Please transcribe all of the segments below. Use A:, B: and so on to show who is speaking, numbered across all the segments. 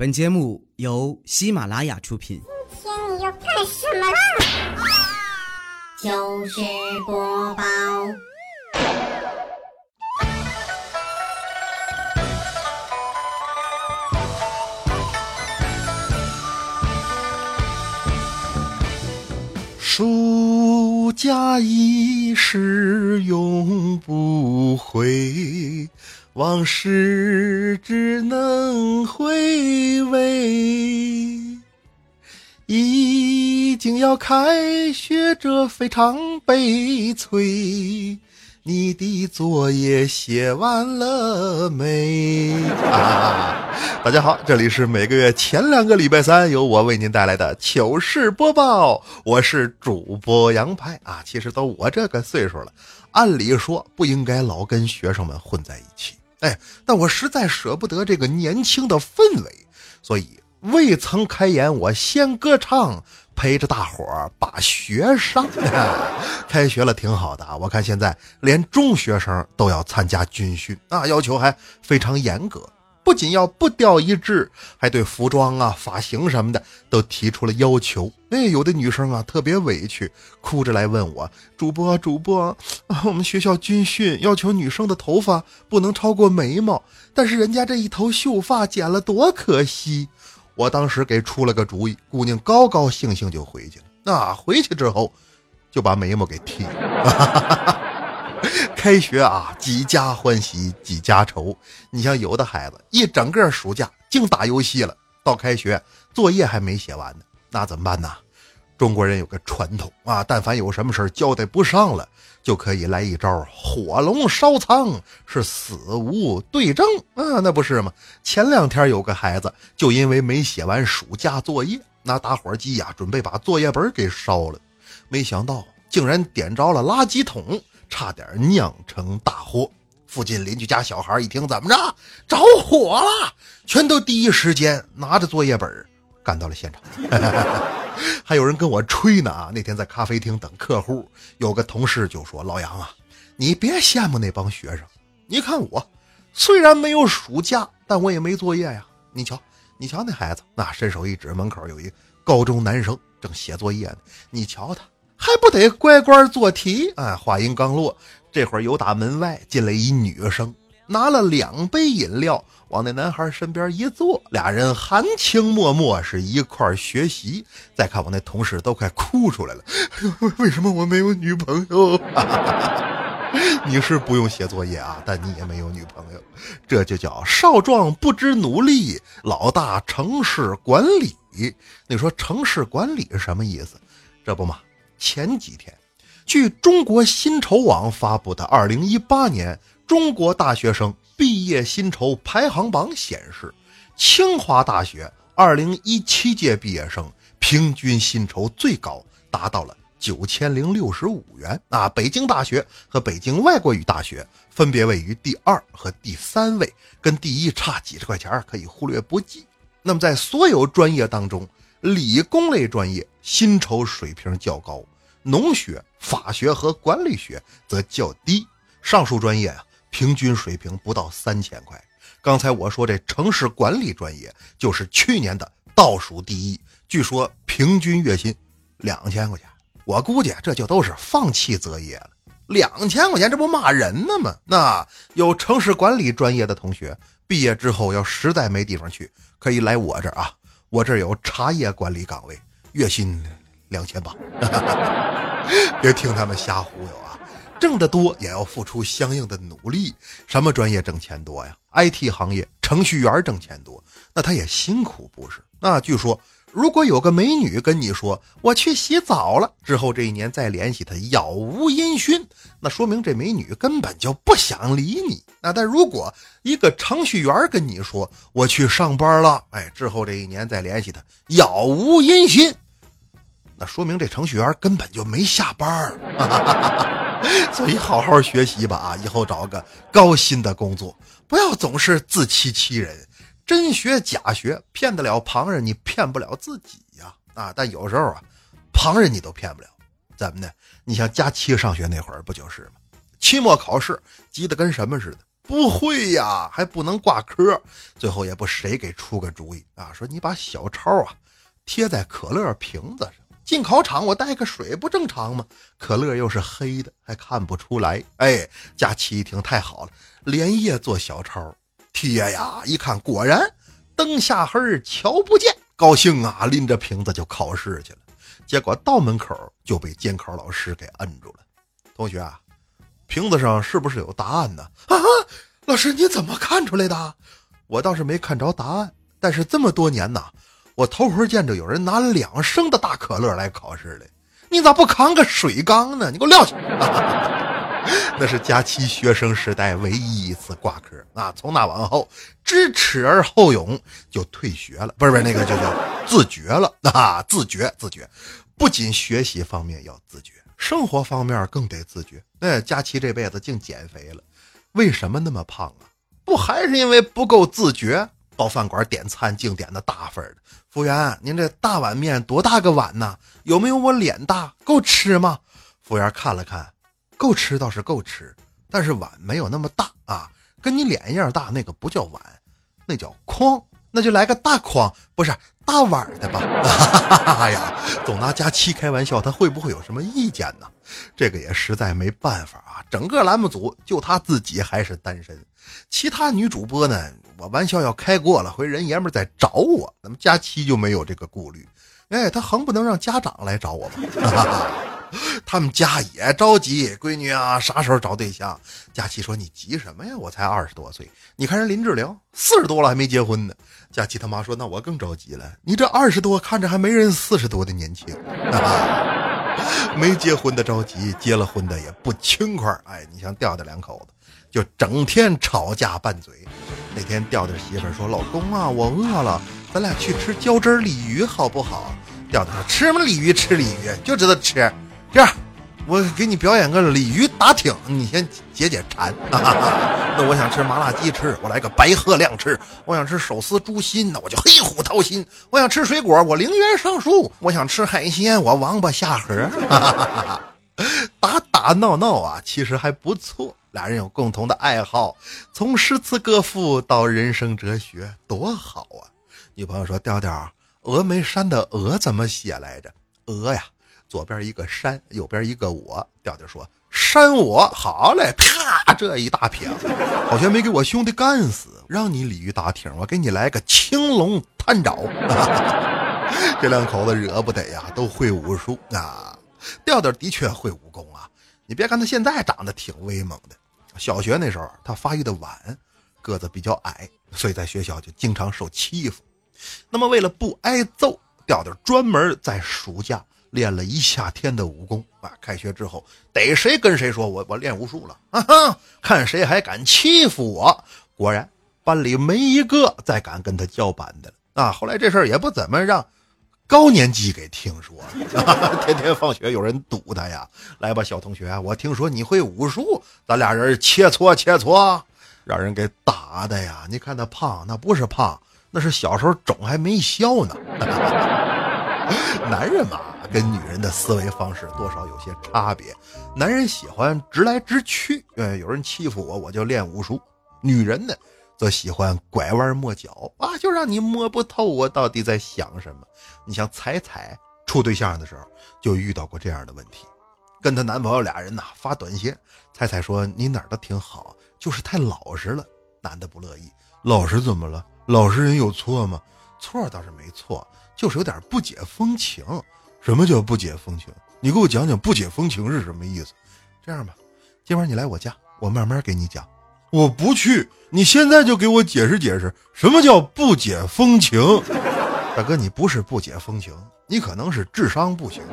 A: 本节目由喜马拉雅出品。
B: 今天你要干什么啦？
C: 糗事播报。
D: 暑假已逝永不回，往事只能回味。已经要开学，这非常悲催。你的作业写完了没？啊！大家好，这里是每个月前两个礼拜三由我为您带来的糗事播报，我是主播杨派啊。其实都我这个岁数了，按理说不应该老跟学生们混在一起，哎，但我实在舍不得这个年轻的氛围，所以未曾开言，我先歌唱。陪着大伙儿把学上，开学了挺好的啊！我看现在连中学生都要参加军训啊，要求还非常严格，不仅要步调一致，还对服装啊、发型什么的都提出了要求。哎，有的女生啊特别委屈，哭着来问我：“主播，主播，我们学校军训要求女生的头发不能超过眉毛，但是人家这一头秀发剪了多可惜。”我当时给出了个主意，姑娘高高兴兴就回去了。那回去之后，就把眉毛给剃了。开学啊，几家欢喜几家愁。你像有的孩子一整个暑假净打游戏了，到开学作业还没写完呢，那怎么办呢？中国人有个传统啊，但凡有什么事交代不上了，就可以来一招火龙烧仓，是死无对证啊，那不是吗？前两天有个孩子就因为没写完暑假作业，拿打火机呀准备把作业本给烧了，没想到竟然点着了垃圾桶，差点酿成大祸。附近邻居家小孩一听怎么着着火了，全都第一时间拿着作业本赶到了现场。还有人跟我吹呢啊！那天在咖啡厅等客户，有个同事就说：“老杨啊，你别羡慕那帮学生，你看我，虽然没有暑假，但我也没作业呀。你瞧，你瞧那孩子，那伸手一指，门口有一高中男生正写作业呢。你瞧他，还不得乖乖做题？哎，话音刚落，这会儿由打门外进来一女生。”拿了两杯饮料，往那男孩身边一坐，俩人含情脉脉，是一块学习。再看我那同事都快哭出来了，为什么我没有女朋友？你是不用写作业啊，但你也没有女朋友，这就叫少壮不知努力，老大城市管理。你说城市管理是什么意思？这不嘛，前几天，据中国薪酬网发布的二零一八年。中国大学生毕业薪酬排行榜显示，清华大学2017届毕业生平均薪酬最高达到了九千零六十五元啊！北京大学和北京外国语大学分别位于第二和第三位，跟第一差几十块钱可以忽略不计。那么在所有专业当中，理工类专业薪酬水平较高，农学、法学和管理学则较低。上述专业啊。平均水平不到三千块。刚才我说这城市管理专业就是去年的倒数第一，据说平均月薪两千块钱。我估计这就都是放弃择业了。两千块钱，这不骂人呢吗？那有城市管理专业的同学毕业之后要实在没地方去，可以来我这儿啊，我这有茶叶管理岗位，月薪两千八。别听他们瞎忽悠啊！挣得多也要付出相应的努力。什么专业挣钱多呀？IT 行业程序员挣钱多，那他也辛苦不是？那据说，如果有个美女跟你说我去洗澡了，之后这一年再联系她杳无音讯，那说明这美女根本就不想理你。那但如果一个程序员跟你说我去上班了，哎，之后这一年再联系她杳无音讯，那说明这程序员根本就没下班哈哈哈哈所以好好学习吧啊！以后找个高薪的工作，不要总是自欺欺人，真学假学，骗得了旁人，你骗不了自己呀啊！但有时候啊，旁人你都骗不了，怎么的？你像佳琪上学那会儿不就是吗？期末考试急得跟什么似的，不会呀，还不能挂科。最后也不谁给出个主意啊，说你把小抄啊贴在可乐瓶子上，进考场我带个水不正常吗？可乐又是黑的，还看不出来。哎，佳琪一听太好了，连夜做小抄贴呀，一看果然灯下黑瞧不见，高兴啊，拎着瓶子就考试去了。结果到门口就被监考老师给摁住了。同学啊，瓶子上是不是有答案呢？啊，老师你怎么看出来的？我倒是没看着答案，但是这么多年呐，我头回见着有人拿两升的大可乐来考试嘞。你咋不扛个水缸呢？你给我撂下！那是佳期学生时代唯一一次挂科啊！从那往后，知耻而后勇，就退学了。不是不是，那个就叫自觉了 啊！自觉自觉，不仅学习方面要自觉，生活方面更得自觉。那佳期这辈子净减肥了，为什么那么胖啊？不还是因为不够自觉？到饭馆点餐净点那大份的，服务员，您这大碗面多大个碗呢？有没有我脸大？够吃吗？服务员看了看。够吃倒是够吃，但是碗没有那么大啊，跟你脸一样大，那个不叫碗，那叫筐，那就来个大筐，不是大碗的吧？哎呀，总拿佳期开玩笑，他会不会有什么意见呢？这个也实在没办法啊，整个栏目组就他自己还是单身，其他女主播呢，我玩笑要开过了，回人爷们在找我，那么佳期就没有这个顾虑，哎，他横不能让家长来找我吧？他们家也着急，闺女啊，啥时候找对象？佳琪说：“你急什么呀？我才二十多岁，你看人林志玲四十多了还没结婚呢。”佳琪他妈说：“那我更着急了，你这二十多看着还没人四十多的年轻，没结婚的着急，结了婚的也不轻快。哎，你像调调两口子，就整天吵架拌嘴。那天调调媳妇说：‘老公啊，我饿了，咱俩去吃浇汁鲤鱼好不好？’调调说：‘吃什么鲤鱼？吃鲤鱼就知道吃。’这样，我给你表演个鲤鱼打挺，你先解解馋。那我想吃麻辣鸡翅，我来个白鹤亮翅；我想吃手撕猪心，那我就黑虎掏心；我想吃水果，我陵园上树；我想吃海鲜，我王八下河。打打闹闹啊，其实还不错。俩人有共同的爱好，从诗词歌赋到人生哲学，多好啊！女朋友说：“调调，峨眉山的峨怎么写来着？峨呀。”左边一个山，右边一个我。调调说：“山我好嘞！”啪，这一大撇，好像没给我兄弟干死。让你鲤鱼打挺，我给你来个青龙探爪。这两口子惹不得呀，都会武术啊。调调的确会武功啊。你别看他现在长得挺威猛的，小学那时候他发育的晚，个子比较矮，所以在学校就经常受欺负。那么为了不挨揍，调调专门在暑假。练了一夏天的武功啊！开学之后，逮谁跟谁说：“我我练武术了啊！”哈，看谁还敢欺负我！果然，班里没一个再敢跟他叫板的了啊！后来这事儿也不怎么让高年级给听说了，天天放学有人堵他呀！来吧，小同学，我听说你会武术，咱俩人切磋切磋，让人给打的呀！你看他胖，那不是胖，那是小时候肿还没消呢。男人嘛。跟女人的思维方式多少有些差别，男人喜欢直来直去，呃，有人欺负我我就练武术；女人呢，则喜欢拐弯抹角啊，就让你摸不透我到底在想什么。你像彩彩处对象的时候就遇到过这样的问题，跟她男朋友俩人呐发短信，彩彩说你哪儿都挺好，就是太老实了。男的不乐意，老实怎么了？老实人有错吗？错倒是没错，就是有点不解风情。什么叫不解风情？你给我讲讲不解风情是什么意思？这样吧，今晚你来我家，我慢慢给你讲。我不去，你现在就给我解释解释，什么叫不解风情？大哥，你不是不解风情，你可能是智商不行。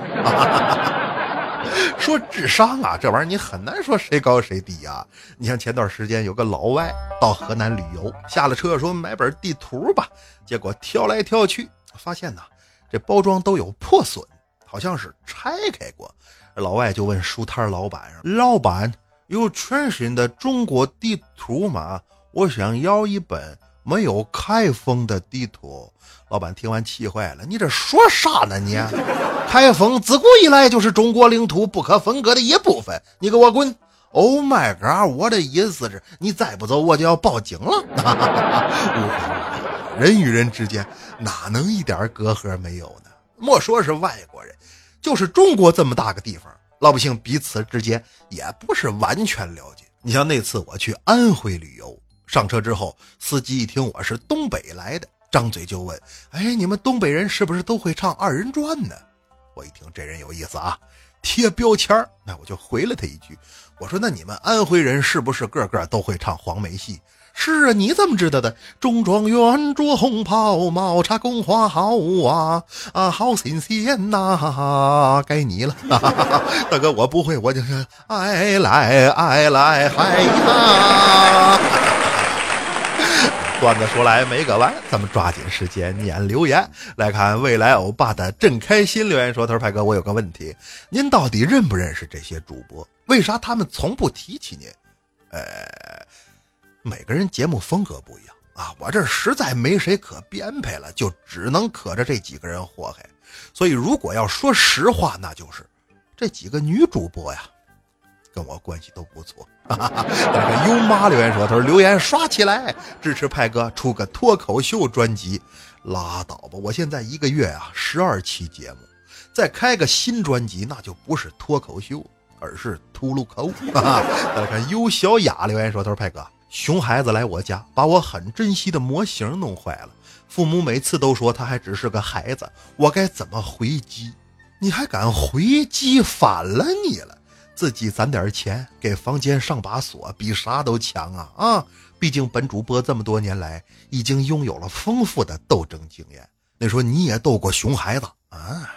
D: 说智商啊，这玩意儿你很难说谁高谁低呀。你像前段时间有个老外到河南旅游，下了车说买本地图吧，结果挑来挑去，发现呐，这包装都有破损。好像是拆开过，老外就问书摊老板：“老板有全新的中国地图吗？我想要一本没有开封的地图。”老板听完气坏了：“你这说啥呢？你开封自古以来就是中国领土不可分割的一部分，你给我滚！Oh my god！我的意思是，你再不走，我就要报警了。人与人之间哪能一点隔阂没有呢？莫说是外国人，就是中国这么大个地方，老百姓彼此之间也不是完全了解。你像那次我去安徽旅游，上车之后，司机一听我是东北来的，张嘴就问：“哎，你们东北人是不是都会唱二人转呢？”我一听这人有意思啊。贴标签那我就回了他一句，我说：“那你们安徽人是不是个个都会唱黄梅戏？”是啊，你怎么知道的？中状元着红袍，毛插宫花好啊啊，好新鲜呐！该你了，大哥，我不会，我就是爱来爱来嗨呀。段子说来没个完，咱们抓紧时间念留言。来看未来欧巴的正开心留言说：“他说派哥，我有个问题，您到底认不认识这些主播？为啥他们从不提起您？呃，每个人节目风格不一样啊，我这实在没谁可编排了，就只能可着这几个人祸害。所以如果要说实话，那就是这几个女主播呀。”跟我关系都不错，但是优妈留言说：“他说留言刷起来，支持派哥出个脱口秀专辑。”拉倒吧，我现在一个月啊十二期节目，再开个新专辑，那就不是脱口秀，而是秃噜口。哈哈再看优小雅留言说：“他说派哥，熊孩子来我家，把我很珍惜的模型弄坏了，父母每次都说他还只是个孩子，我该怎么回击？你还敢回击？反了你了！”自己攒点钱给房间上把锁，比啥都强啊啊！毕竟本主播这么多年来已经拥有了丰富的斗争经验。那说你也斗过熊孩子啊？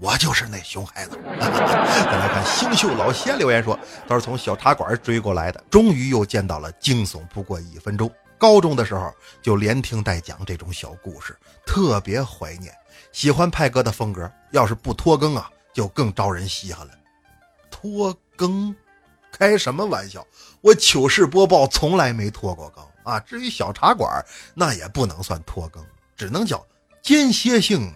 D: 我就是那熊孩子。再来看星宿老仙留言说，他是从小茶馆追过来的，终于又见到了惊悚不过一分钟。高中的时候就连听带讲这种小故事，特别怀念。喜欢派哥的风格，要是不拖更啊，就更招人稀罕了。拖更，开什么玩笑？我糗事播报从来没拖过更啊！至于小茶馆，那也不能算拖更，只能叫间歇性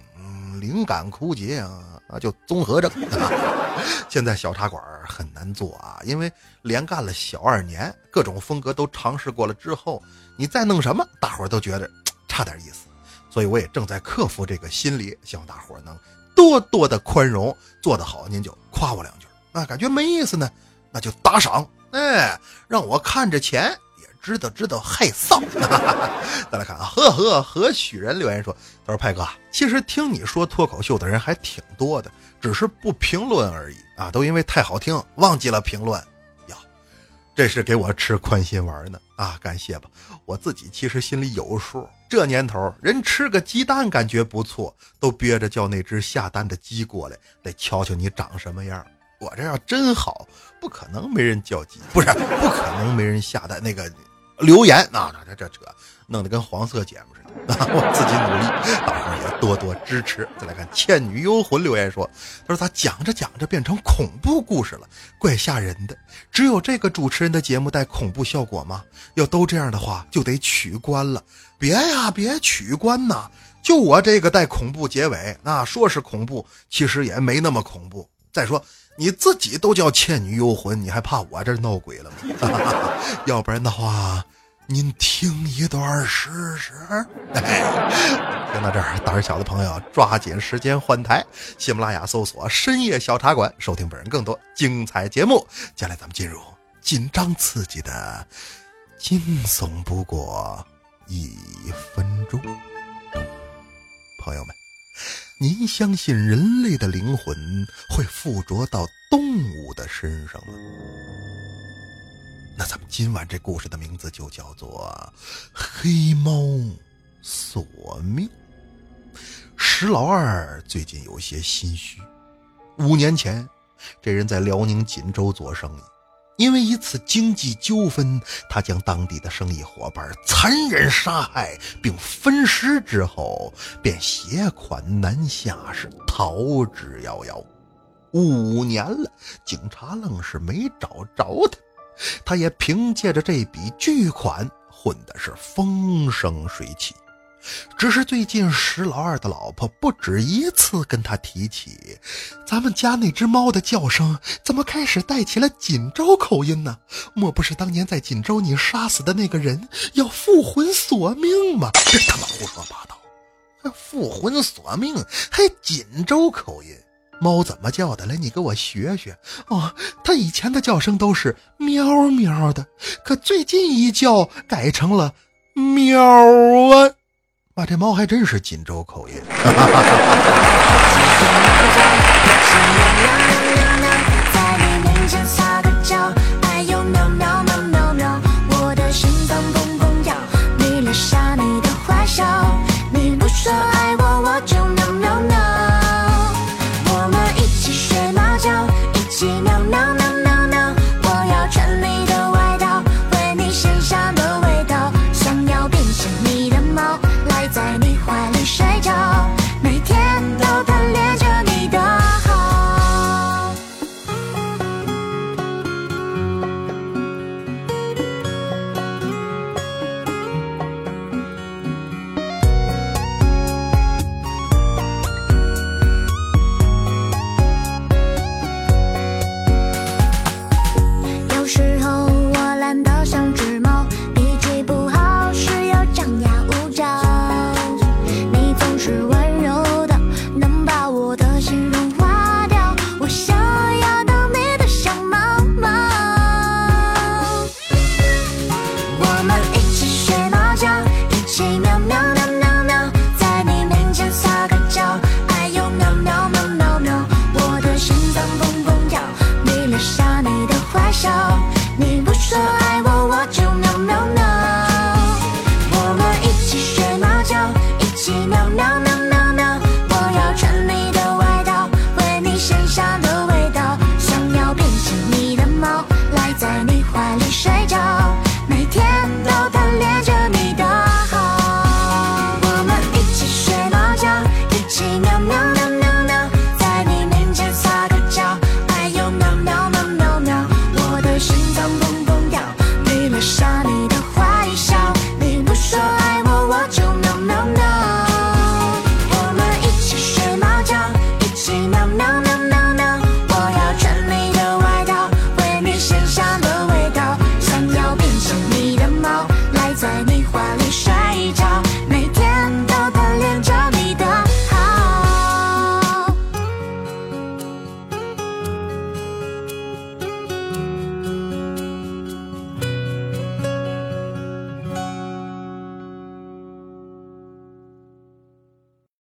D: 灵感枯竭啊！啊，就综合症。现在小茶馆很难做啊，因为连干了小二年，各种风格都尝试过了之后，你再弄什么，大伙都觉得差点意思。所以我也正在克服这个心理，希望大伙能多多的宽容，做得好您就夸我两句。啊，感觉没意思呢，那就打赏，哎，让我看着钱知道知道害臊。再来看啊，呵呵，何许人留言说，他说派哥，其实听你说脱口秀的人还挺多的，只是不评论而已啊，都因为太好听忘记了评论。呀，这是给我吃宽心丸呢啊，感谢吧，我自己其实心里有数。这年头，人吃个鸡蛋感觉不错，都憋着叫那只下蛋的鸡过来，得瞧瞧你长什么样。我这要真好，不可能没人叫鸡，不是不可能没人下蛋那个留言啊！这这这，弄得跟黄色节目似的。我自己努力，大伙也多多支持。再来看《倩女幽魂》留言说：“他说咋讲着讲着变成恐怖故事了，怪吓人的。只有这个主持人的节目带恐怖效果吗？要都这样的话，就得取关了。别呀，别取关呐！就我这个带恐怖结尾，那说是恐怖，其实也没那么恐怖。再说。”你自己都叫倩女幽魂，你还怕我这闹鬼了吗？要不然的话，您听一段试试。听到这儿，胆小的朋友抓紧时间换台，喜马拉雅搜索“深夜小茶馆”，收听本人更多精彩节目。接下来咱们进入紧张刺激的惊悚不过一分钟，朋友们。您相信人类的灵魂会附着到动物的身上吗？那咱们今晚这故事的名字就叫做《黑猫索命》。石老二最近有些心虚。五年前，这人在辽宁锦州做生意。因为一次经济纠纷，他将当地的生意伙伴残忍杀害并分尸之后，便携款南下，是逃之夭夭。五年了，警察愣是没找着他，他也凭借着这笔巨款混的是风生水起。只是最近石老二的老婆不止一次跟他提起，咱们家那只猫的叫声怎么开始带起了锦州口音呢？莫不是当年在锦州你杀死的那个人要复魂索命吗？真他妈胡说八道！复魂索命，还锦州口音，猫怎么叫的？来，你给我学学。哦，它以前的叫声都是喵喵的，可最近一叫改成了喵啊。哇这猫还真是锦州口音。
E: 说。